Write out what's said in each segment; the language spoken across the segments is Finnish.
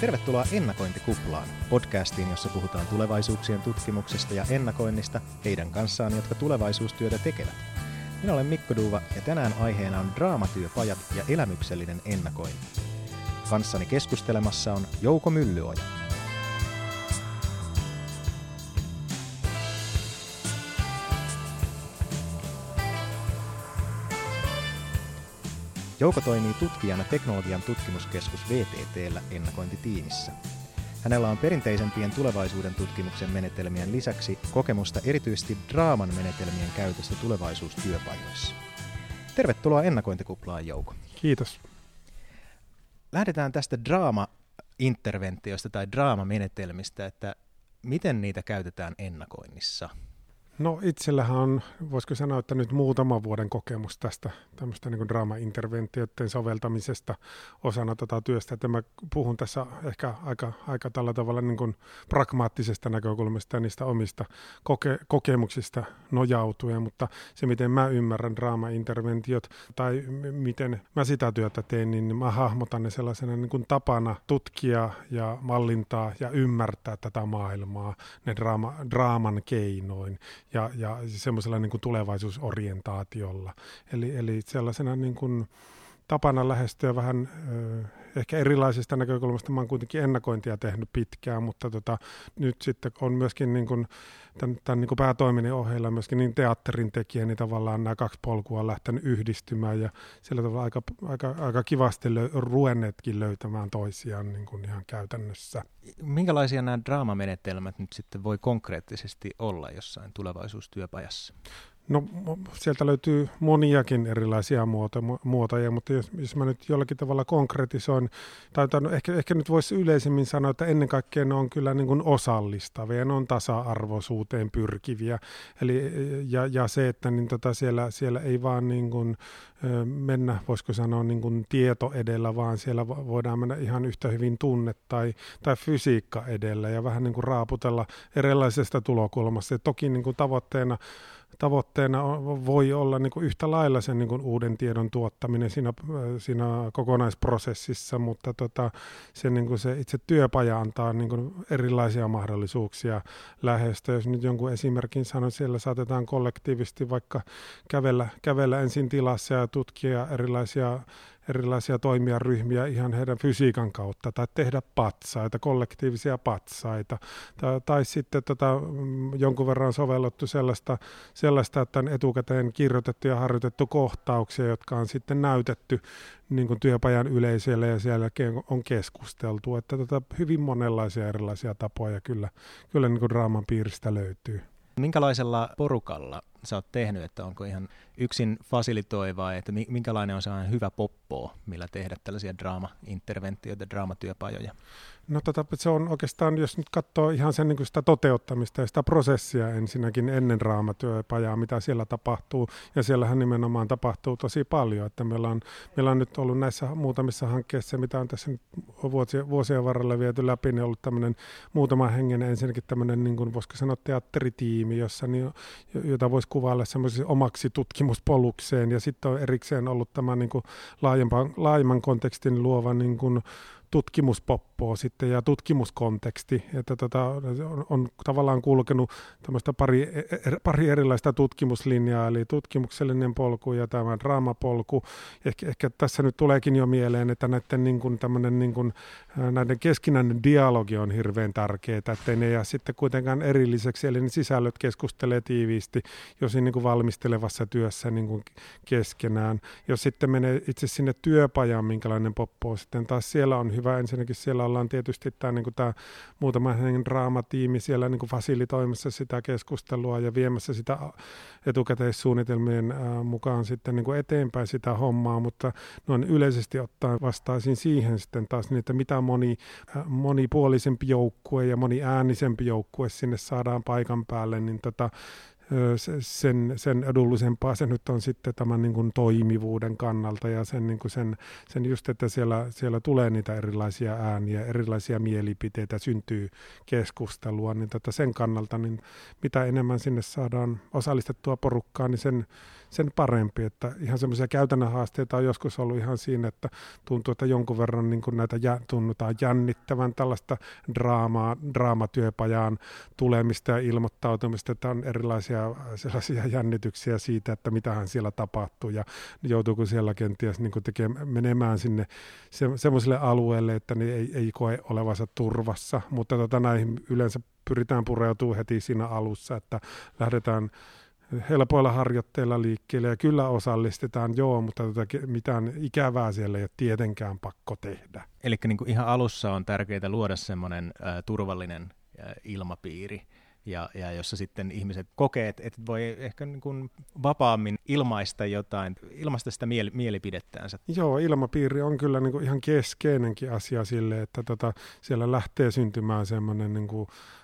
Tervetuloa Ennakointikuplaan, podcastiin, jossa puhutaan tulevaisuuksien tutkimuksesta ja ennakoinnista heidän kanssaan, jotka tulevaisuustyötä tekevät. Minä olen Mikko Duuva ja tänään aiheena on draamatyöpajat ja elämyksellinen ennakointi. Kanssani keskustelemassa on Jouko Myllyoja. Jouko toimii tutkijana Teknologian tutkimuskeskus VTTllä ennakointitiimissä. Hänellä on perinteisempien tulevaisuuden tutkimuksen menetelmien lisäksi kokemusta erityisesti draaman menetelmien käytöstä tulevaisuustyöpajoissa. Tervetuloa ennakointikuplaan Jouko. Kiitos. Lähdetään tästä draama-interventiosta tai draamamenetelmistä, että miten niitä käytetään ennakoinnissa – No itsellähän on, voisiko sanoa, että nyt muutama vuoden kokemus tästä tämmöistä niin draama-interventioiden soveltamisesta osana tätä työstä. Että mä puhun tässä ehkä aika, aika tällä tavalla niin kuin pragmaattisesta näkökulmasta ja niistä omista koke- kokemuksista nojautuen, mutta se miten mä ymmärrän draama-interventiot tai m- miten mä sitä työtä teen, niin mä hahmotan ne sellaisena niin kuin tapana tutkia ja mallintaa ja ymmärtää tätä maailmaa ne draama, draaman keinoin ja, ja semmoisella niin kuin tulevaisuusorientaatiolla. Eli, eli sellaisena niin kuin tapana lähestyä vähän ehkä erilaisesta näkökulmasta. Mä oon kuitenkin ennakointia tehnyt pitkään, mutta tota, nyt sitten on myöskin niin kuin, tämän, tämän niin kuin päätoiminen ohjeilla myöskin niin teatterin tekijä, niin tavallaan nämä kaksi polkua on lähtenyt yhdistymään ja sillä tavalla aika, aika, aika kivasti lö- ruennetkin löytämään toisiaan niin kuin ihan käytännössä. Minkälaisia nämä draamamenetelmät nyt sitten voi konkreettisesti olla jossain tulevaisuustyöpajassa? No sieltä löytyy moniakin erilaisia muoto, muotoja, mutta jos, jos mä nyt jollakin tavalla konkretisoin, tai no ehkä, ehkä nyt voisi yleisemmin sanoa, että ennen kaikkea ne on kyllä niin kuin osallistavia, ne on tasa-arvoisuuteen pyrkiviä. Eli, ja, ja se, että niin tota siellä, siellä ei vaan niin kuin, mennä, voisiko sanoa niin kuin tieto edellä, vaan siellä voidaan mennä ihan yhtä hyvin tunne tai, tai fysiikka edellä ja vähän niin kuin raaputella erilaisesta tulokulmasta. Ja toki niin kuin tavoitteena tavoitteena voi olla niin kuin yhtä lailla sen niin kuin uuden tiedon tuottaminen siinä, siinä kokonaisprosessissa, mutta tota, se, niin kuin se itse työpaja antaa niin kuin erilaisia mahdollisuuksia lähestyä. Jos nyt jonkun esimerkin sanon, siellä saatetaan kollektiivisesti vaikka kävellä, kävellä ensin tilassa ja tutkia erilaisia erilaisia toimijaryhmiä ihan heidän fysiikan kautta, tai tehdä patsaita, kollektiivisia patsaita, tai, tai sitten tota, mm, jonkun verran sovellettu sellaista, sellaista, että on etukäteen kirjoitettu ja harjoitettu kohtauksia, jotka on sitten näytetty niin kuin työpajan yleisölle ja jälkeen on keskusteltu, että tota, hyvin monenlaisia erilaisia tapoja kyllä, kyllä niin kuin draaman piiristä löytyy. Minkälaisella porukalla sä oot tehnyt, että onko ihan yksin fasilitoivaa, että minkälainen on sellainen hyvä poppo, millä tehdä tällaisia draama-interventioita, draamatyöpajoja? No tota, se on oikeastaan, jos nyt katsoo ihan sen niin sitä toteuttamista ja sitä prosessia ensinnäkin ennen raamatyöpajaa, mitä siellä tapahtuu, ja siellähän nimenomaan tapahtuu tosi paljon, että meillä on, meillä on nyt ollut näissä muutamissa hankkeissa, mitä on tässä nyt vuosien, vuosien varrella viety läpi, niin ollut tämmöinen muutama hengen ensinnäkin tämmöinen, niin kuin voisiko sanoa teatteritiimi, jossa, niin, jota voisi kuvailla semmoisiksi omaksi tutkimuspolukseen, ja sitten on erikseen ollut tämä niin kuin laajemman kontekstin luova niin kuin, tutkimuspoppoa sitten ja tutkimuskonteksti, että tota, on, on tavallaan kulkenut tämmöistä pari, e, e, pari erilaista tutkimuslinjaa, eli tutkimuksellinen polku ja tämä draamapolku. Ehkä, ehkä tässä nyt tuleekin jo mieleen, että näiden, niin kuin, tämmöinen, niin kuin, näiden keskinäinen dialogi on hirveän tärkeää, ettei ne jää sitten kuitenkaan erilliseksi, eli ne sisällöt keskustelee tiiviisti, jos niin kuin valmistelevassa työssä niin kuin keskenään. Jos sitten menee itse sinne työpajaan, minkälainen poppo sitten taas siellä on hyvä. Ensinnäkin siellä ollaan tietysti tämä, niin tämä muutama hengen draamatiimi siellä niin fasilitoimassa sitä keskustelua ja viemässä sitä etukäteissuunnitelmien mukaan sitten niin eteenpäin sitä hommaa, mutta noin yleisesti ottaen vastaisin siihen sitten taas niin, että mitä moni, monipuolisempi joukkue ja moniäänisempi joukkue sinne saadaan paikan päälle, niin tota, sen, sen edullisempaa. Se nyt on sitten tämän niin kuin toimivuuden kannalta ja sen, niin kuin sen, sen just, että siellä, siellä tulee niitä erilaisia ääniä, erilaisia mielipiteitä, syntyy keskustelua, niin tota sen kannalta, niin mitä enemmän sinne saadaan osallistettua porukkaa, niin sen, sen parempi. Että ihan semmoisia käytännön haasteita on joskus ollut ihan siinä, että tuntuu, että jonkun verran niin kuin näitä jä, tunnutaan jännittävän tällaista draamaa, draamatyöpajaan tulemista ja ilmoittautumista, että on erilaisia sellaisia jännityksiä siitä, että mitähän siellä tapahtuu ja joutuuko siellä kenties niin kuin tekee, menemään sinne se, semmoiselle alueelle, että ne ei, ei koe olevansa turvassa, mutta tota, näihin yleensä pyritään pureutumaan heti siinä alussa, että lähdetään helpoilla harjoitteilla liikkeelle ja kyllä osallistetaan, joo, mutta tota, mitään ikävää siellä ei ole tietenkään pakko tehdä. Eli niin ihan alussa on tärkeää luoda semmoinen äh, turvallinen äh, ilmapiiri, ja, ja jossa sitten ihmiset kokee, että, että voi ehkä niin kuin vapaammin ilmaista jotain, ilmaista sitä mieli, mielipidettäänsä. Joo, ilmapiiri on kyllä niin kuin ihan keskeinenkin asia sille, että tota, siellä lähtee syntymään semmoinen niin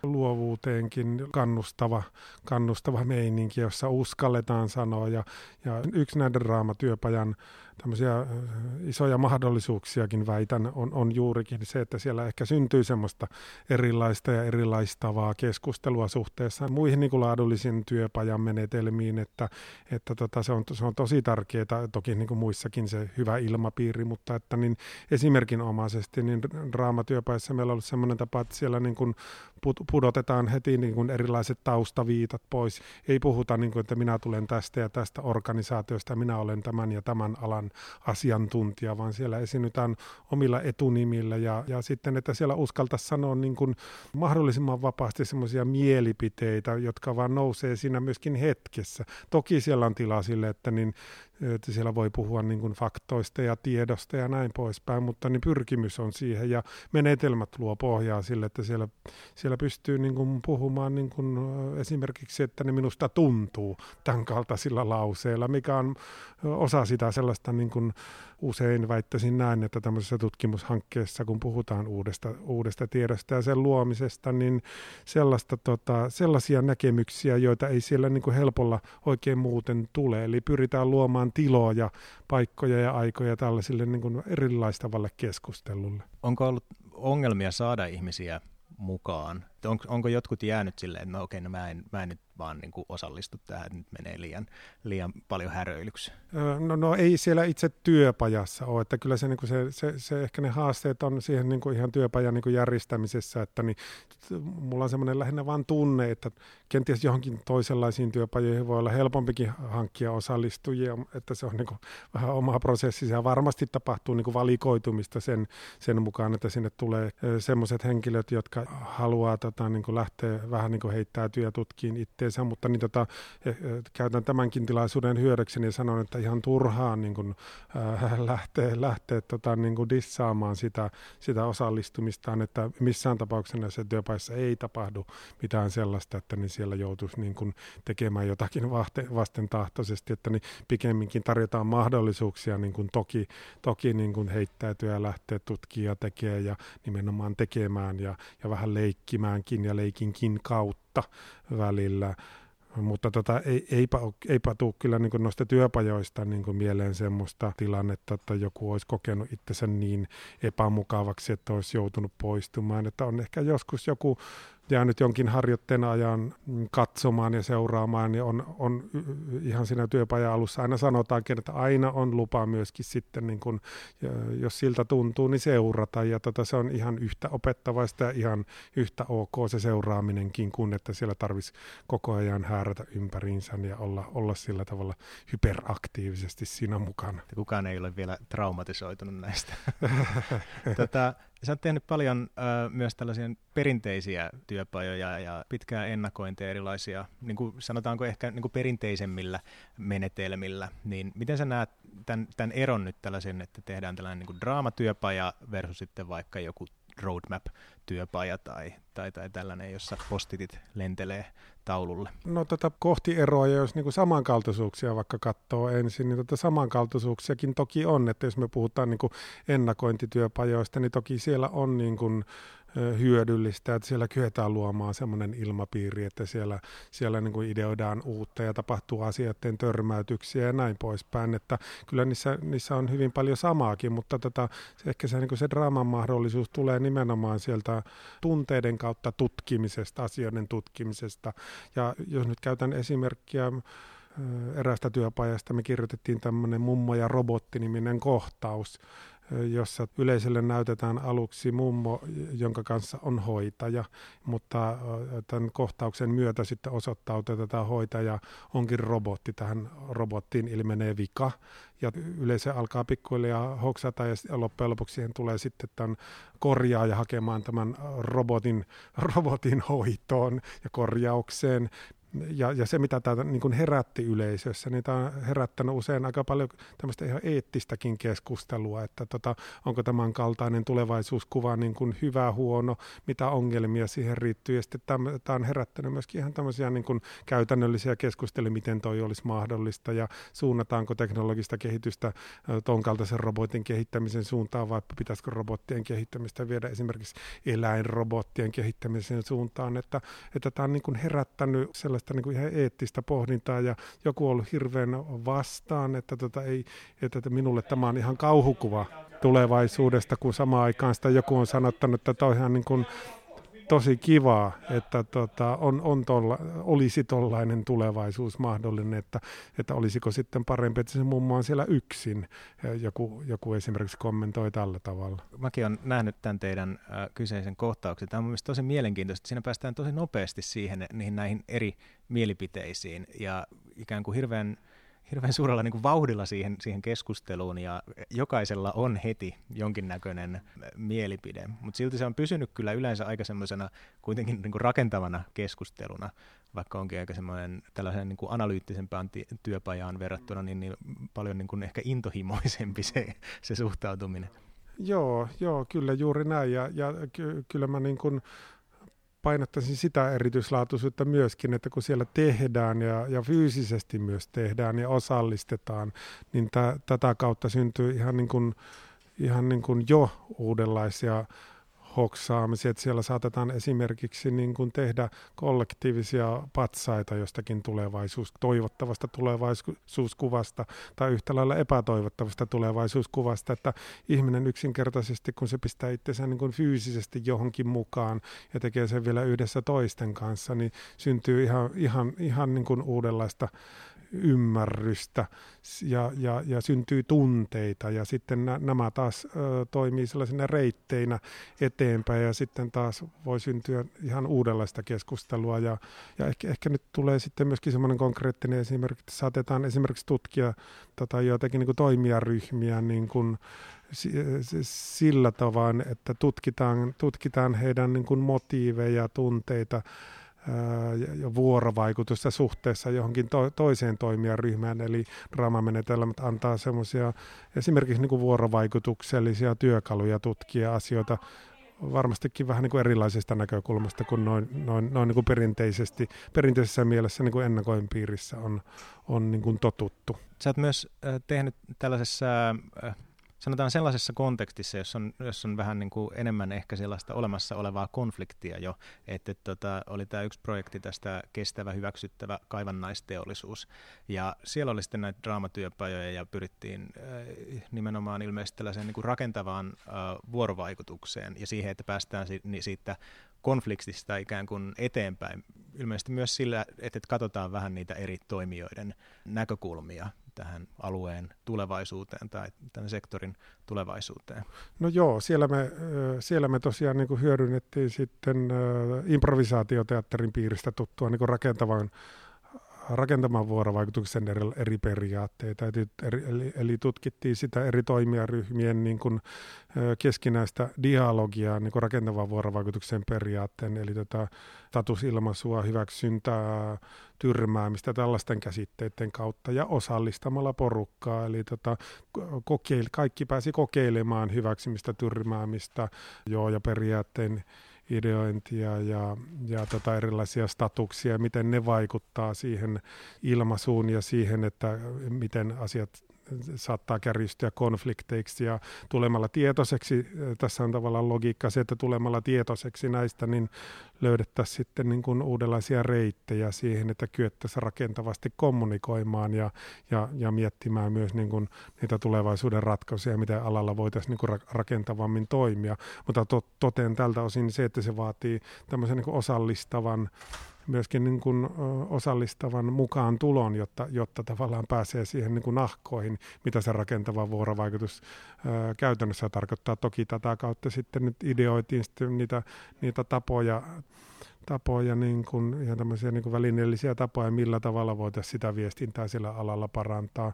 luovuuteenkin kannustava, kannustava meininki, jossa uskalletaan sanoa. Ja, ja yksi näiden raamatyöpajan tämmöisiä isoja mahdollisuuksiakin väitän, on, on juurikin se, että siellä ehkä syntyy semmoista erilaista ja erilaistavaa keskustelua suhteessa muihin niin kuin laadullisiin työpajan menetelmiin, että, että tota, se, on, se on tosi tärkeää, toki niin kuin muissakin se hyvä ilmapiiri, mutta että niin esimerkinomaisesti niin draamatyöpajassa meillä on ollut semmoinen tapa, että siellä niin kuin pudotetaan heti niin kuin erilaiset taustaviitat pois. Ei puhuta, niin kuin, että minä tulen tästä ja tästä organisaatiosta, minä olen tämän ja tämän alan asiantuntija, vaan siellä esiinnytään omilla etunimillä ja, ja sitten, että siellä uskalta sanoa niin kuin mahdollisimman vapaasti semmoisia mielipiteitä, jotka vaan nousee siinä myöskin hetkessä. Toki siellä on tilaa sille, että niin että siellä voi puhua niin kuin faktoista ja tiedosta ja näin poispäin, mutta niin pyrkimys on siihen ja menetelmät luo pohjaa sille, että siellä, siellä pystyy niin kuin puhumaan niin kuin esimerkiksi, että ne minusta tuntuu tämän kaltaisilla lauseilla, mikä on osa sitä sellaista niin kuin usein väittäisin näin, että tämmöisessä tutkimushankkeessa, kun puhutaan uudesta, uudesta tiedosta ja sen luomisesta, niin sellaista, tota, sellaisia näkemyksiä, joita ei siellä niin kuin helpolla oikein muuten tule. Eli pyritään luomaan tiloja, paikkoja ja aikoja tällaisille niin kuin erilaistavalle keskustelulle. Onko ollut ongelmia saada ihmisiä mukaan? On, onko jotkut jäänyt silleen, että no okei, no mä en, mä en nyt vaan niin kuin osallistu tähän, nyt menee liian, liian paljon häröilyksi? No, no ei siellä itse työpajassa ole, että kyllä se, niin kuin se, se, se ehkä ne haasteet on siihen niin kuin ihan työpajan niin kuin järjestämisessä, että niin, mulla on semmoinen lähinnä vaan tunne, että kenties johonkin toisenlaisiin työpajoihin voi olla helpompikin hankkia osallistujia, että se on niin kuin vähän oma prosessi ja varmasti tapahtuu niin kuin valikoitumista sen, sen mukaan, että sinne tulee semmoiset henkilöt, jotka haluaa tota, niin kuin lähteä vähän niin kuin heittää työtutkiin itse itteensä, mutta niin tota, eh, eh, käytän tämänkin tilaisuuden hyödykseni ja sanon, että ihan turhaan niin kuin, äh, lähtee, lähtee tota, niin kuin dissaamaan sitä, sitä osallistumistaan, että missään tapauksessa se työpaissa ei tapahdu mitään sellaista, että niin siellä joutuisi niin kuin tekemään jotakin vasten tahtoisesti, että niin pikemminkin tarjotaan mahdollisuuksia niin kuin toki, toki niin kuin heittäytyä ja lähteä tutkia tekemään ja nimenomaan tekemään ja, ja vähän leikkimäänkin ja leikinkin kautta vuotta välillä. Mutta tota, ei, eipä, eipä tule kyllä niin noista työpajoista niin mieleen semmoista tilannetta, että joku olisi kokenut itsensä niin epämukavaksi, että olisi joutunut poistumaan. Että on ehkä joskus joku jäänyt jonkin harjoitteen ajan katsomaan ja seuraamaan, niin on, on ihan siinä työpajan alussa aina sanotaankin, että aina on lupa myöskin sitten, niin kun, jos siltä tuntuu, niin seurata. Ja tota, se on ihan yhtä opettavaista ja ihan yhtä ok se seuraaminenkin, kun että siellä tarvitsisi koko ajan häärätä ympäriinsä ja olla, olla sillä tavalla hyperaktiivisesti siinä mukana. Kukaan ei ole vielä traumatisoitunut näistä. tota, Sä oot tehnyt paljon ö, myös tällaisia perinteisiä työpajoja ja pitkää ennakointia erilaisia, niin kuin sanotaanko ehkä niin kuin perinteisemmillä menetelmillä, niin miten sä näet tämän, tämän eron nyt tällaisen, että tehdään tällainen niin kuin draamatyöpaja versus sitten vaikka joku roadmap työpaja tai, tai, tai tällainen, jossa postitit lentelee taululle? No tätä tota kohti eroa, jos niin samankaltaisuuksia vaikka katsoo ensin, niin tätä samankaltaisuuksiakin toki on, että jos me puhutaan niin ennakointityöpajoista, niin toki siellä on niin kuin hyödyllistä, että siellä kyetään luomaan semmoinen ilmapiiri, että siellä, siellä niin kuin ideoidaan uutta ja tapahtuu asioiden törmäytyksiä ja näin poispäin, että kyllä niissä, niissä on hyvin paljon samaakin, mutta tota, ehkä se, niin kuin se draaman mahdollisuus tulee nimenomaan sieltä tunteiden kautta tutkimisesta, asioiden tutkimisesta. Ja jos nyt käytän esimerkkiä eräästä työpajasta, me kirjoitettiin tämmöinen mummo ja robotti-niminen kohtaus, jossa yleisölle näytetään aluksi mummo, jonka kanssa on hoitaja, mutta tämän kohtauksen myötä sitten osoittautuu, että tämä hoitaja onkin robotti. Tähän robottiin ilmenee vika ja yleisö alkaa pikkuhiljaa hoksata ja loppujen lopuksi siihen tulee sitten tämän korjaaja hakemaan tämän robotin, robotin hoitoon ja korjaukseen ja, ja se, mitä tämä niin herätti yleisössä, niin tämä on herättänyt usein aika paljon tämmöistä ihan eettistäkin keskustelua, että tota, onko tämän kaltainen tulevaisuuskuva niin kuin hyvä, huono, mitä ongelmia siihen riittyy. Ja sitten tämä, tämä on herättänyt myöskin ihan tämmöisiä niin kuin käytännöllisiä keskusteluja, miten toi olisi mahdollista ja suunnataanko teknologista kehitystä tuon kaltaisen robotin kehittämisen suuntaan vai pitäisikö robottien kehittämistä viedä esimerkiksi eläinrobottien kehittämisen suuntaan, että, että tämä on niin kuin herättänyt sellaista tällaista niin kuin ihan eettistä pohdintaa ja joku on ollut hirveän vastaan, että, tota ei, että, että minulle tämä on ihan kauhukuva tulevaisuudesta, kun samaan aikaan sitä joku on sanottanut, että tämä on ihan niin kuin tosi kivaa, että tota, on, on tolla, olisi tollainen tulevaisuus mahdollinen, että, että olisiko sitten parempi, että se mummo on siellä yksin. Joku, joku esimerkiksi kommentoi tällä tavalla. Mäkin olen nähnyt tämän teidän äh, kyseisen kohtauksen. Tämä on mielestäni tosi mielenkiintoista. Siinä päästään tosi nopeasti siihen, niihin näihin eri mielipiteisiin ja ikään kuin hirveän hirveän suurella niin kuin vauhdilla siihen, siihen keskusteluun ja jokaisella on heti jonkinnäköinen mielipide, mutta silti se on pysynyt kyllä yleensä aika semmoisena kuitenkin niin kuin rakentavana keskusteluna, vaikka onkin aika semmoinen tällaisen niin analyyttisempään työpajaan verrattuna niin, niin paljon niin kuin ehkä intohimoisempi se, se suhtautuminen. Joo, joo, kyllä juuri näin ja, ja ky- kyllä mä niin kuin painottaisin sitä erityislaatuisuutta myöskin, että kun siellä tehdään ja, ja fyysisesti myös tehdään ja osallistetaan, niin t- tätä kautta syntyy ihan niin kuin, ihan niin kuin jo uudenlaisia hoksaamisia, että siellä saatetaan esimerkiksi niin kuin tehdä kollektiivisia patsaita jostakin tulevaisuus, toivottavasta tulevaisuuskuvasta tai yhtä lailla epätoivottavasta tulevaisuuskuvasta, että ihminen yksinkertaisesti, kun se pistää itsensä niin kuin fyysisesti johonkin mukaan ja tekee sen vielä yhdessä toisten kanssa, niin syntyy ihan, ihan, ihan niin kuin uudenlaista ymmärrystä ja, ja, ja syntyy tunteita ja sitten nä, nämä taas ö, toimii sellaisina reitteinä eteenpäin ja sitten taas voi syntyä ihan uudenlaista keskustelua ja, ja ehkä, ehkä nyt tulee sitten myöskin semmoinen konkreettinen esimerkki, että saatetaan esimerkiksi tutkia tota, joitakin niin kuin toimijaryhmiä niin kuin, sillä tavoin, että tutkitaan, tutkitaan heidän niin kuin motiiveja, tunteita, ja vuorovaikutusta suhteessa johonkin to- toiseen toimijaryhmään, eli draamamenetelmät antaa semmoisia esimerkiksi niin kuin vuorovaikutuksellisia työkaluja tutkia asioita varmastikin vähän niin kuin erilaisesta näkökulmasta kuin noin, noin, noin niin kuin perinteisesti, perinteisessä mielessä niin ennakoin piirissä on, on niin kuin totuttu. Sä oot myös tehnyt tällaisessa sanotaan sellaisessa kontekstissa, jossa on, jossa on vähän niin kuin enemmän ehkä sellaista olemassa olevaa konfliktia jo, että tota, oli tämä yksi projekti tästä kestävä, hyväksyttävä kaivannaisteollisuus, ja siellä oli sitten näitä draamatyöpajoja, ja pyrittiin äh, nimenomaan ilmeisesti tällaiseen niin kuin rakentavaan äh, vuorovaikutukseen, ja siihen, että päästään si- niin siitä konfliktista ikään kuin eteenpäin. Ilmeisesti myös sillä, että katsotaan vähän niitä eri toimijoiden näkökulmia tähän alueen tulevaisuuteen tai tämän sektorin tulevaisuuteen? No joo, siellä me, siellä me tosiaan niin hyödynnettiin sitten improvisaatioteatterin piiristä tuttua niin rakentavan rakentamaan vuorovaikutuksen eri, eri periaatteita. Eli, eli tutkittiin sitä eri toimijaryhmien niin kuin, keskinäistä dialogia niin kuin rakentavan vuorovaikutuksen periaatteen, eli tota, statusilmaisua, hyväksyntää, tyrmäämistä tällaisten käsitteiden kautta ja osallistamalla porukkaa. Eli tota, kokeil, kaikki pääsi kokeilemaan hyväksymistä, tyrmäämistä joo, ja periaatteen ideointia ja, ja tota erilaisia statuksia, miten ne vaikuttaa siihen ilmaisuun ja siihen, että miten asiat saattaa kärjistyä konflikteiksi ja tulemalla tietoiseksi, tässä on tavallaan logiikka se, että tulemalla tietoiseksi näistä, niin löydettäisiin sitten niin kuin uudenlaisia reittejä siihen, että kyettäisiin rakentavasti kommunikoimaan ja, ja, ja miettimään myös niin kuin niitä tulevaisuuden ratkaisuja, miten alalla voitaisiin niin kuin rakentavammin toimia. Mutta to, toteen tältä osin se, että se vaatii tämmöisen niin kuin osallistavan myöskin niin kuin osallistavan mukaan tulon, jotta, jotta tavallaan pääsee siihen niin kuin nahkoihin, mitä se rakentava vuorovaikutus ää, käytännössä tarkoittaa. Toki tätä kautta sitten nyt ideoitiin sitten niitä, niitä tapoja tapoja, niin kuin, ihan tämmöisiä niin kuin välineellisiä tapoja, millä tavalla voitaisiin sitä viestintää sillä alalla parantaa.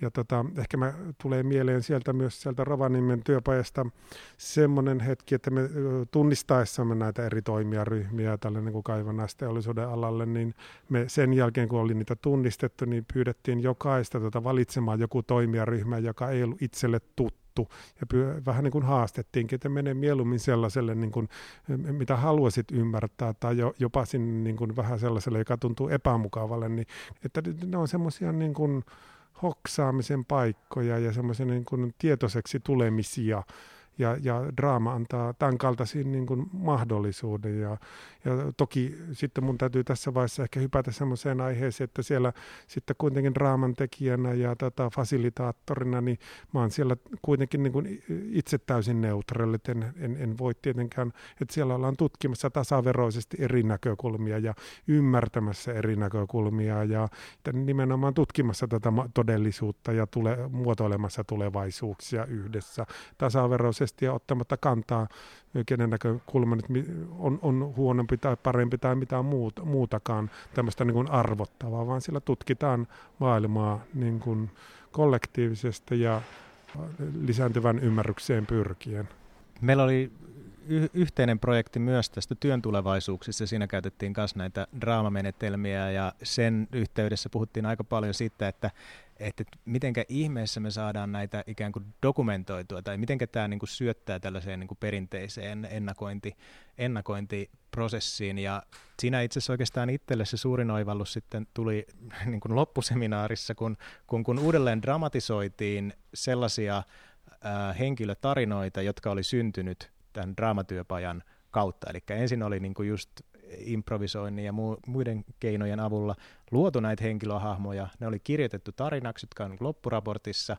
Ja tota, ehkä mä tulee mieleen sieltä myös sieltä Rovaniemen työpajasta semmoinen hetki, että me tunnistaessamme näitä eri toimijaryhmiä tälle niin kuin kaivannaisteollisuuden alalle, niin me sen jälkeen, kun oli niitä tunnistettu, niin pyydettiin jokaista tota valitsemaan joku toimijaryhmä, joka ei ollut itselle tuttu tuttu ja pyö, vähän niin kuin haastettiinkin, että mene mieluummin sellaiselle, niin kuin, mitä haluaisit ymmärtää tai jo, jopa sinne niin kuin vähän sellaiselle, joka tuntuu epämukavalle, niin että ne on semmoisia niin kuin hoksaamisen paikkoja ja semmoisia niin kuin tietoiseksi tulemisia, ja, ja draama antaa tämän kaltaisiin niin kuin mahdollisuuden. Ja, ja toki sitten mun täytyy tässä vaiheessa ehkä hypätä semmoiseen aiheeseen, että siellä sitten kuitenkin draaman tekijänä ja tota fasilitaattorina, niin mä oon siellä kuitenkin niin kuin itse täysin neutraali, en, en, en voi tietenkään, että siellä ollaan tutkimassa tasaveroisesti eri näkökulmia ja ymmärtämässä eri näkökulmia ja nimenomaan tutkimassa tätä todellisuutta ja tule, muotoilemassa tulevaisuuksia yhdessä tasaveroisesti ja ottamatta kantaa kenen näkökulma nyt on, on huonompi tai parempi tai mitään muuta, muutakaan tämmöistä niin kuin arvottavaa, vaan sillä tutkitaan maailmaa niin kuin kollektiivisesti ja lisääntyvän ymmärrykseen pyrkien. Meillä oli y- yhteinen projekti myös tästä työn tulevaisuuksissa. Siinä käytettiin myös näitä draamamenetelmiä ja sen yhteydessä puhuttiin aika paljon siitä, että että mitenkä ihmeessä me saadaan näitä ikään kuin dokumentoitua, tai mitenkä tämä niin kuin syöttää tällaiseen niin kuin perinteiseen ennakointi, ennakointiprosessiin. Ja siinä itse asiassa oikeastaan itselle se suurin oivallus sitten tuli niin kuin loppuseminaarissa, kun, kun, kun uudelleen dramatisoitiin sellaisia henkilötarinoita, jotka oli syntynyt tämän draamatyöpajan kautta. Eli ensin oli niin kuin just improvisoinnin ja mu- muiden keinojen avulla luotu näitä henkilöhahmoja. Ne oli kirjoitettu tarinaksi, jotka on loppuraportissa,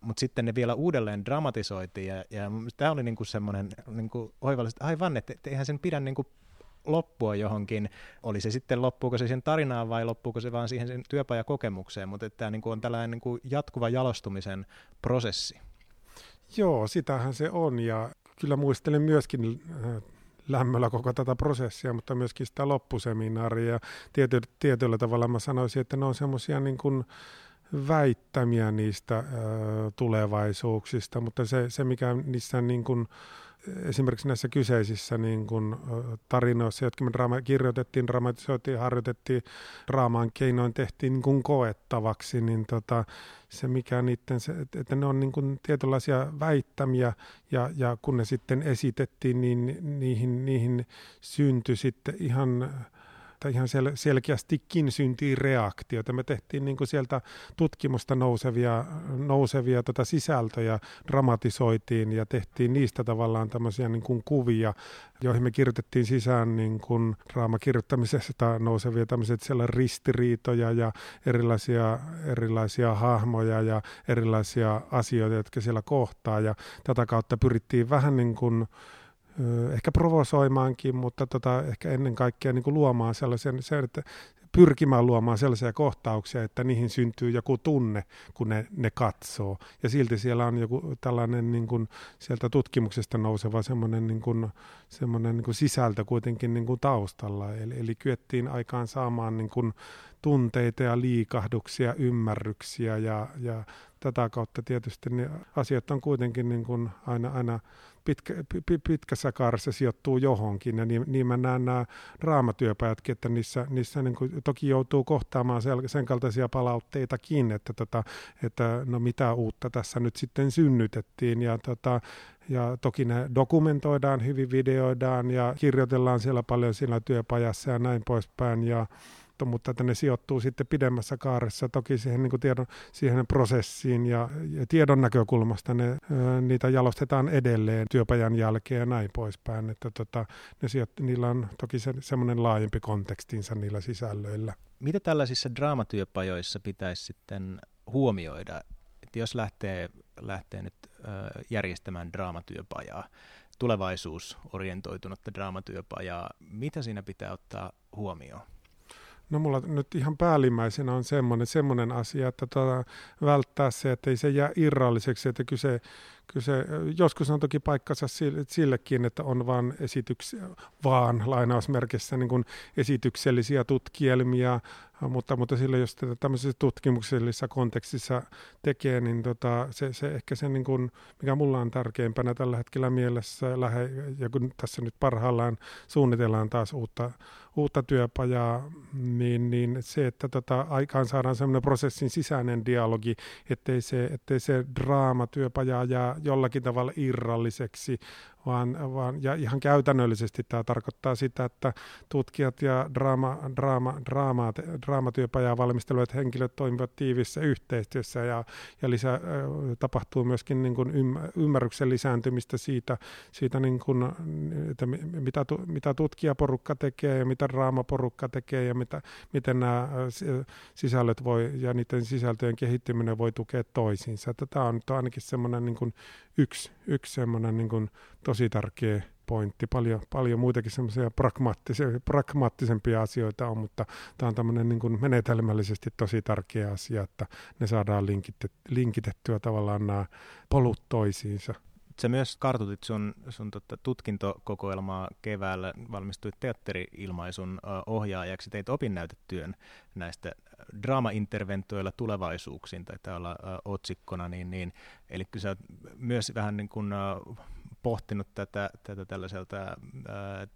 mutta sitten ne vielä uudelleen dramatisoitiin. Ja, ja tämä oli niinku semmoinen niinku oivallista, aivan, että et eihän sen pidä niinku loppua johonkin, oli se sitten loppuuko se sen tarinaan vai loppuuko se vaan siihen sen työpajakokemukseen, mutta tämä niinku on tällainen niinku jatkuva jalostumisen prosessi. Joo, sitähän se on ja kyllä muistelen myöskin äh, lämmöllä koko tätä prosessia, mutta myöskin sitä loppuseminaaria. Ja tiety, tietyllä tavalla mä sanoisin, että ne on semmoisia niin kuin väittämiä niistä ö, tulevaisuuksista, mutta se, se mikä niissä niin kuin, esimerkiksi näissä kyseisissä niin kuin, tarinoissa, jotka me draama- kirjoitettiin, dramatisoitiin, harjoitettiin, draamaan keinoin tehtiin niin kuin koettavaksi, niin tota, se mikä niiden, se, että ne on niin kuin tietynlaisia väittämiä ja, ja kun ne sitten esitettiin, niin niihin, niihin syntyi sitten ihan että ihan sel- selkeästikin syntii reaktioita. Me tehtiin niin kuin sieltä tutkimusta nousevia, nousevia tota sisältöjä, dramatisoitiin ja tehtiin niistä tavallaan tämmöisiä niin kuin kuvia, joihin me kirjoitettiin sisään niin kuin draamakirjoittamisesta nousevia tämmöisiä siellä ristiriitoja ja erilaisia, erilaisia hahmoja ja erilaisia asioita, jotka siellä kohtaa ja tätä kautta pyrittiin vähän niin kuin ehkä provosoimaankin, mutta tota, ehkä ennen kaikkea niin kuin luomaan sellaisen, se, että pyrkimään luomaan sellaisia kohtauksia, että niihin syntyy joku tunne, kun ne, ne katsoo. Ja silti siellä on joku tällainen niin kuin sieltä tutkimuksesta nouseva semmoinen, niin kuin, semmoinen niin kuin sisältö kuitenkin niin kuin taustalla. Eli, eli kyettiin aikaan saamaan niin kuin tunteita ja liikahduksia, ymmärryksiä ja, ja tätä kautta tietysti ne asiat on kuitenkin niin kuin aina, aina pitkä, pitkässä kaaressa sijoittuu johonkin. Ja niin, niin mä näen nämä draamatyöpajatkin, että niissä, niissä niin kuin, toki joutuu kohtaamaan sen kaltaisia palautteitakin, että, tota, että no mitä uutta tässä nyt sitten synnytettiin. Ja, tota, ja toki ne dokumentoidaan hyvin, videoidaan ja kirjoitellaan siellä paljon siinä työpajassa ja näin poispäin. Ja, mutta että ne sijoittuu sitten pidemmässä kaaressa toki siihen, niin kuin tiedon, siihen prosessiin ja, ja tiedon näkökulmasta ne, niitä jalostetaan edelleen työpajan jälkeen ja näin poispäin. Että tota, ne sijoittu, niillä on toki se, semmoinen laajempi kontekstinsa niillä sisällöillä. Mitä tällaisissa draamatyöpajoissa pitäisi sitten huomioida, että jos lähtee, lähtee nyt järjestämään draamatyöpajaa, tulevaisuusorientoitunutta draamatyöpajaa, mitä siinä pitää ottaa huomioon? No mulla nyt ihan päällimmäisenä on semmoinen, semmoinen asia, että tota, välttää se, että ei se jää irralliseksi, että kyse, kyse, joskus on toki paikkansa sillekin, että on vaan esityksiä, vaan lainausmerkissä niin esityksellisiä tutkielmia, mutta, mutta sillä jos tätä tämmöisessä tutkimuksellisessa kontekstissa tekee, niin tota, se, se ehkä se, niin kuin, mikä mulla on tärkeimpänä tällä hetkellä mielessä, lähe, ja kun tässä nyt parhaillaan suunnitellaan taas uutta, uutta työpajaa, niin, niin se, että tota, aikaan saadaan semmoinen prosessin sisäinen dialogi, ettei se, ettei se draama työpajaa jää jollakin tavalla irralliseksi, vaan, vaan ja ihan käytännöllisesti tämä tarkoittaa sitä, että tutkijat ja draama, draama, draama, draamatyöpajaa valmistelevat henkilöt toimivat tiivissä yhteistyössä ja, ja lisä, tapahtuu myöskin niin kuin ymmärryksen lisääntymistä siitä, siitä niin kuin, että mitä, mitä tutkijaporukka tekee ja mitä draamaporukka tekee ja mitä, miten nämä sisällöt voi ja niiden sisältöjen kehittyminen voi tukea toisiinsa. Tämä on nyt ainakin semmoinen niin kuin yksi, yksi semmoinen niin kuin tosi tärkeä pointti. Paljon, paljon muitakin semmoisia pragmaattisempia asioita on, mutta tämä on tämmöinen niin kuin menetelmällisesti tosi tärkeä asia, että ne saadaan linkitettyä tavallaan nämä polut toisiinsa. Sä myös kartutit sun, sun tota tutkintokokoelmaa keväällä, valmistuit teatteri-ilmaisun ohjaajaksi, teit opinnäytetyön näistä draama-interventoilla tulevaisuuksiin, tai olla otsikkona, niin, niin, eli sä oot myös vähän niin kuin, pohtinut tätä, tätä tällaiselta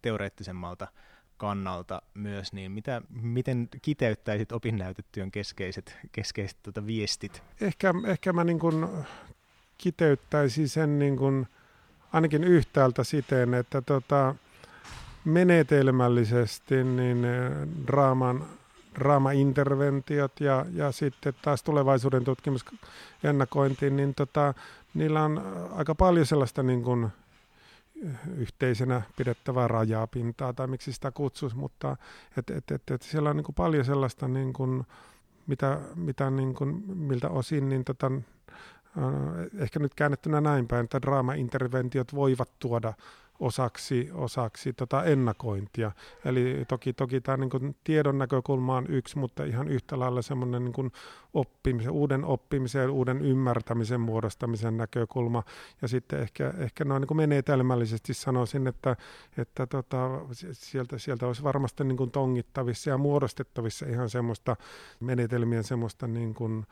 teoreettisemmalta kannalta myös, niin mitä, miten kiteyttäisit opinnäytetyön keskeiset, keskeiset tuota viestit? Ehkä, ehkä mä niin kuin kiteyttäisin sen niin kuin ainakin yhtäältä siten, että tota, menetelmällisesti niin draaman draama-interventiot ja, ja sitten taas tulevaisuuden tutkimusennakointi, niin tota, niillä on aika paljon sellaista niin kuin yhteisenä pidettävää rajapintaa, tai miksi sitä kutsuisi, mutta et, et, et, et siellä on niin kuin paljon sellaista, niin kuin, mitä, mitä niin kuin, miltä osin niin tota, ehkä nyt käännettynä näin päin, että draama-interventiot voivat tuoda osaksi, osaksi tota ennakointia. Eli toki, toki tämä niin tiedon näkökulma on yksi, mutta ihan yhtä lailla semmoinen niin oppimisen, uuden oppimisen, uuden ymmärtämisen muodostamisen näkökulma. Ja sitten ehkä, ehkä noin niin menetelmällisesti sanoisin, että, että tota, sieltä, sieltä olisi varmasti niin kuin tongittavissa ja muodostettavissa ihan semmoista menetelmien semmoista niin kuin,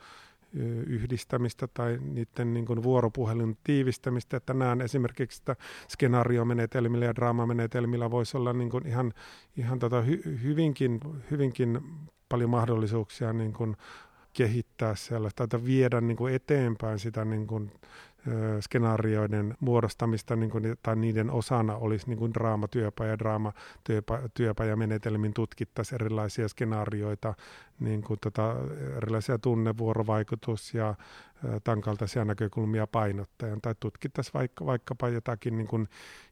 yhdistämistä tai niiden niin kuin vuoropuhelun tiivistämistä, että näen esimerkiksi, että skenaariomenetelmillä ja draamamenetelmillä voisi olla niin kuin ihan, ihan tota hy, hyvinkin, hyvinkin paljon mahdollisuuksia niin kuin kehittää sellaista, tai viedä niin kuin eteenpäin sitä niin kuin skenaarioiden muodostamista niin kuin, tai niiden osana olisi niin kuin draamatyöpaja, draamatyöpajamenetelmin tutkittaisiin erilaisia skenaarioita, niin kuin tota, erilaisia tunnevuorovaikutus- ja tämän kaltaisia näkökulmia painottajan, tai tutkittaisiin vaikka, vaikkapa jotakin niin kuin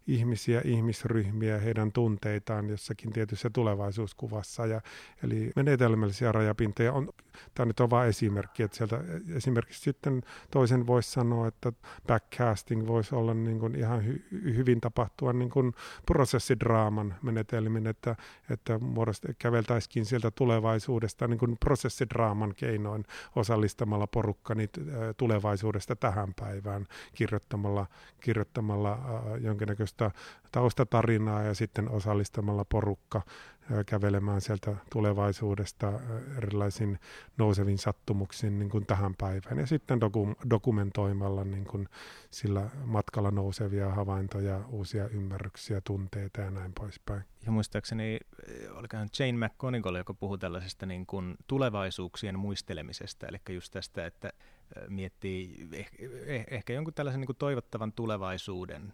ihmisiä, ihmisryhmiä, heidän tunteitaan jossakin tietyssä tulevaisuuskuvassa. Ja, eli menetelmällisiä rajapintoja on, tämä nyt on vain esimerkki, että sieltä esimerkiksi sitten toisen voisi sanoa, että backcasting voisi olla niin kuin ihan hy, hyvin tapahtua niin kuin prosessidraaman menetelmin, että, että käveltäisikin sieltä tulevaisuudesta niin kuin prosessidraaman keinoin osallistamalla porukka niitä tulevaisuudesta tähän päivään kirjoittamalla, kirjoittamalla jonkinnäköistä taustatarinaa ja sitten osallistamalla porukka kävelemään sieltä tulevaisuudesta erilaisin nousevin sattumuksiin niin kuin tähän päivään. Ja sitten doku- dokumentoimalla niin kuin sillä matkalla nousevia havaintoja, uusia ymmärryksiä, tunteita ja näin poispäin. Ja muistaakseni, olikohan Jane McConigal, joka puhuu tällaisesta niin kuin tulevaisuuksien muistelemisesta, eli just tästä, että miettii ehkä, eh, ehkä jonkun tällaisen niin kuin toivottavan tulevaisuuden,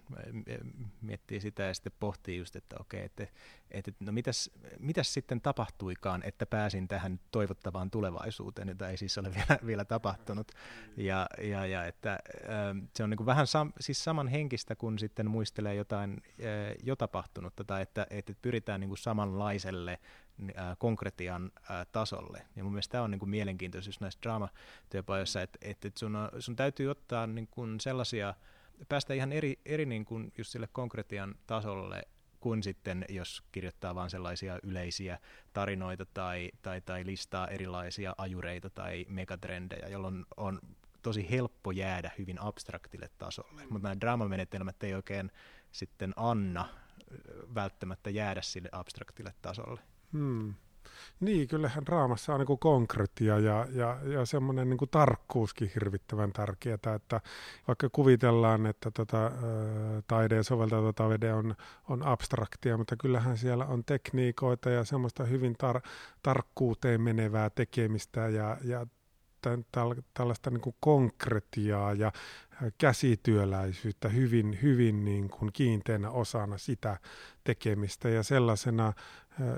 miettii sitä ja sitten pohtii just, että okei, että, että no mitäs, mitäs sitten tapahtuikaan, että pääsin tähän toivottavaan tulevaisuuteen, jota ei siis ole vielä, vielä tapahtunut. Ja, ja, ja että se on niin kuin vähän sam, siis samanhenkistä, kun sitten muistelee jotain jo tapahtunutta, tai että, että pyritään niin kuin samanlaiselle konkretian tasolle. Ja mun mielestä tämä on niin kuin mielenkiintoisuus näissä draamatyöpajoissa, että, että sun, sun täytyy ottaa niin kuin sellaisia, päästä ihan eri, eri niin kuin just sille konkretian tasolle kuin sitten, jos kirjoittaa vain sellaisia yleisiä tarinoita tai, tai, tai listaa erilaisia ajureita tai megatrendejä, jolloin on tosi helppo jäädä hyvin abstraktille tasolle. Mutta nämä draamamenetelmät ei oikein sitten anna välttämättä jäädä sille abstraktille tasolle. Hmm. Niin, kyllähän draamassa on niin konkreettia ja, ja, ja semmoinen niin tarkkuuskin hirvittävän tärkeää, että vaikka kuvitellaan, että tota, taide ja soveltava taide on, on abstraktia, mutta kyllähän siellä on tekniikoita ja semmoista hyvin tar- tarkkuuteen menevää tekemistä ja, ja tällaista niin kuin konkretiaa ja käsityöläisyyttä hyvin, hyvin niin kuin kiinteänä osana sitä tekemistä. Ja sellaisena,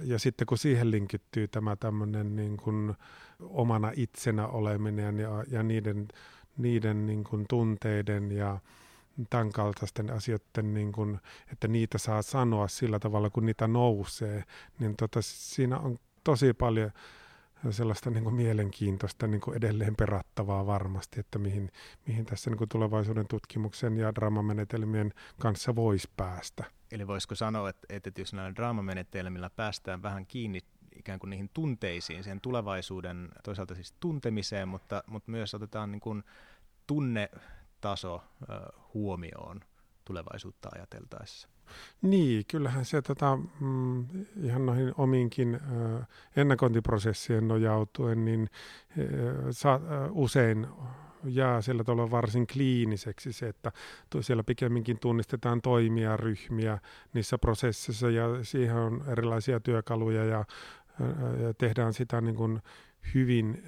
ja sitten kun siihen linkittyy tämä tämmöinen niin kuin omana itsenä oleminen ja, ja niiden, niiden niin kuin tunteiden ja tämän kaltaisten asioiden, niin kuin, että niitä saa sanoa sillä tavalla, kun niitä nousee, niin tota, siinä on tosi paljon sellaista niin kuin mielenkiintoista niin kuin edelleen perattavaa varmasti, että mihin, mihin tässä niin kuin tulevaisuuden tutkimuksen ja draamamenetelmien kanssa voisi päästä. Eli voisiko sanoa, että, että jos näillä draamamenetelmillä päästään vähän kiinni ikään kuin niihin tunteisiin, siihen tulevaisuuden toisaalta siis tuntemiseen, mutta, mutta myös otetaan niin kuin tunnetaso huomioon tulevaisuutta ajateltaessa. Niin, kyllähän se tota, mm, ihan noihin omiinkin äh, ennakointiprosessien nojautuen, niin usein jää sillä tavalla varsin kliiniseksi se, että siellä pikemminkin tunnistetaan toimia, ryhmiä niissä prosesseissa ja siihen on erilaisia työkaluja ja, ja tehdään sitä niin kuin hyvin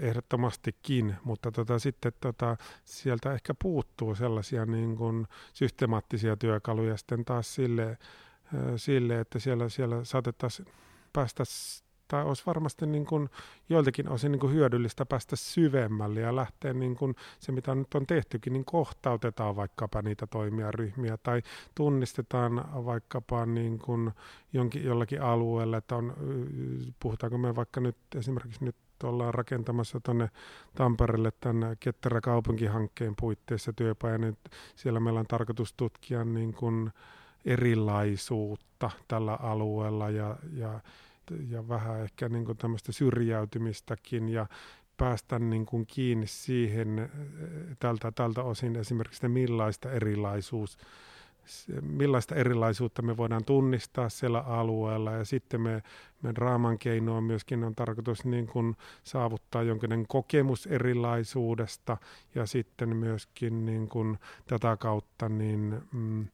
ehdottomastikin, mutta tota, sitten tota, sieltä ehkä puuttuu sellaisia niin kuin systemaattisia työkaluja sitten taas sille, sille että siellä, siellä saatettaisiin päästä tai olisi varmasti niin kuin joiltakin osin niin kuin hyödyllistä päästä syvemmälle ja lähteä niin kuin se, mitä nyt on tehtykin, niin kohtautetaan vaikkapa niitä toimijaryhmiä tai tunnistetaan vaikkapa niin kuin jonkin, jollakin alueella, että on, puhutaanko me vaikka nyt esimerkiksi nyt ollaan rakentamassa tuonne Tampereelle tämän Ketterä kaupunkihankkeen puitteissa työpaja, niin siellä meillä on tarkoitus tutkia niin kuin erilaisuutta tällä alueella ja, ja, ja vähän ehkä niin kuin tämmöistä syrjäytymistäkin ja päästä niin kuin kiinni siihen tältä, tältä osin esimerkiksi, millaista erilaisuus millaista erilaisuutta me voidaan tunnistaa siellä alueella. Ja sitten me, me raaman keinoa myöskin on tarkoitus niin kuin saavuttaa jonkinlainen kokemus erilaisuudesta. Ja sitten myöskin niin kuin tätä kautta niin, mm,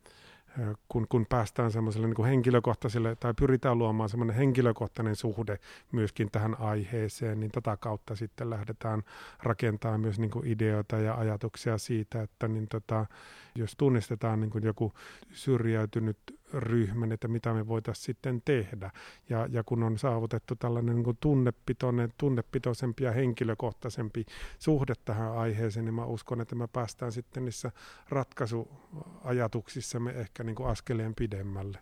kun, kun päästään semmoiselle niin henkilökohtaiselle tai pyritään luomaan semmoinen henkilökohtainen suhde myöskin tähän aiheeseen, niin tätä kautta sitten lähdetään rakentamaan myös niin kuin ideoita ja ajatuksia siitä, että niin tota, jos tunnistetaan niin kuin joku syrjäytynyt ryhmän, että mitä me voitaisiin sitten tehdä. Ja, ja kun on saavutettu tällainen niin kuin tunnepitoinen, tunnepitoisempi ja henkilökohtaisempi suhde tähän aiheeseen, niin mä uskon, että me päästään sitten niissä ratkaisuajatuksissamme ehkä niin kuin askeleen pidemmälle.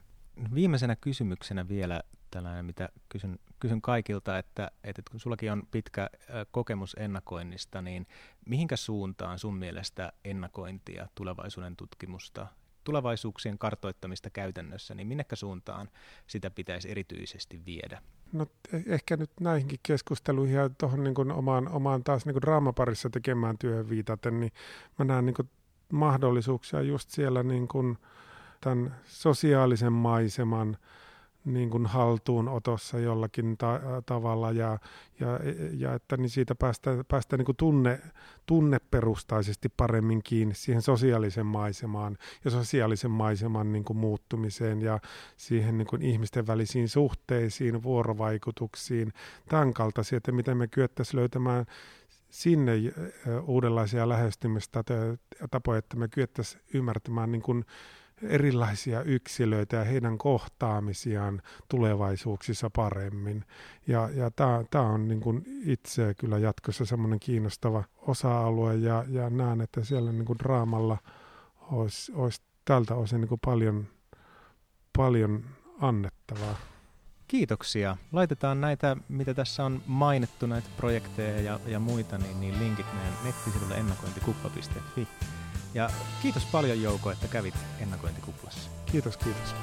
Viimeisenä kysymyksenä vielä tällainen, mitä kysyn, kysyn kaikilta, että, että kun sullakin on pitkä kokemus ennakoinnista, niin mihinkä suuntaan sun mielestä ennakointia, tulevaisuuden tutkimusta, tulevaisuuksien kartoittamista käytännössä, niin minnekä suuntaan sitä pitäisi erityisesti viedä? No ehkä nyt näihinkin keskusteluihin ja tuohon niin omaan, omaan taas niin draamaparissa tekemään työhön viitaten, niin mä näen niin mahdollisuuksia just siellä niin tämän sosiaalisen maiseman niin kuin haltuunotossa jollakin ta- tavalla ja, ja, ja että niin siitä päästään, päästään niin kuin tunne, tunneperustaisesti paremmin kiinni siihen sosiaalisen maisemaan ja sosiaalisen maiseman niin kuin muuttumiseen ja siihen niin kuin ihmisten välisiin suhteisiin, vuorovaikutuksiin, tämän kaltaisia, että miten me kyettäisiin löytämään sinne uudenlaisia lähestymistapoja, että me kyettäisiin ymmärtämään niin kuin erilaisia yksilöitä ja heidän kohtaamisiaan tulevaisuuksissa paremmin. Ja, ja tämä on niin kuin itse kyllä jatkossa semmoinen kiinnostava osa-alue ja, ja näen, että siellä niin kuin draamalla olisi, olisi tältä osin niin kuin paljon, paljon annettavaa. Kiitoksia. Laitetaan näitä, mitä tässä on mainittu, näitä projekteja ja, ja muita, niin, niin linkit meidän nettisivulle ennakointikupla.fi. Ja kiitos paljon Jouko, että kävit ennakointikuplassa. Kiitos, kiitos.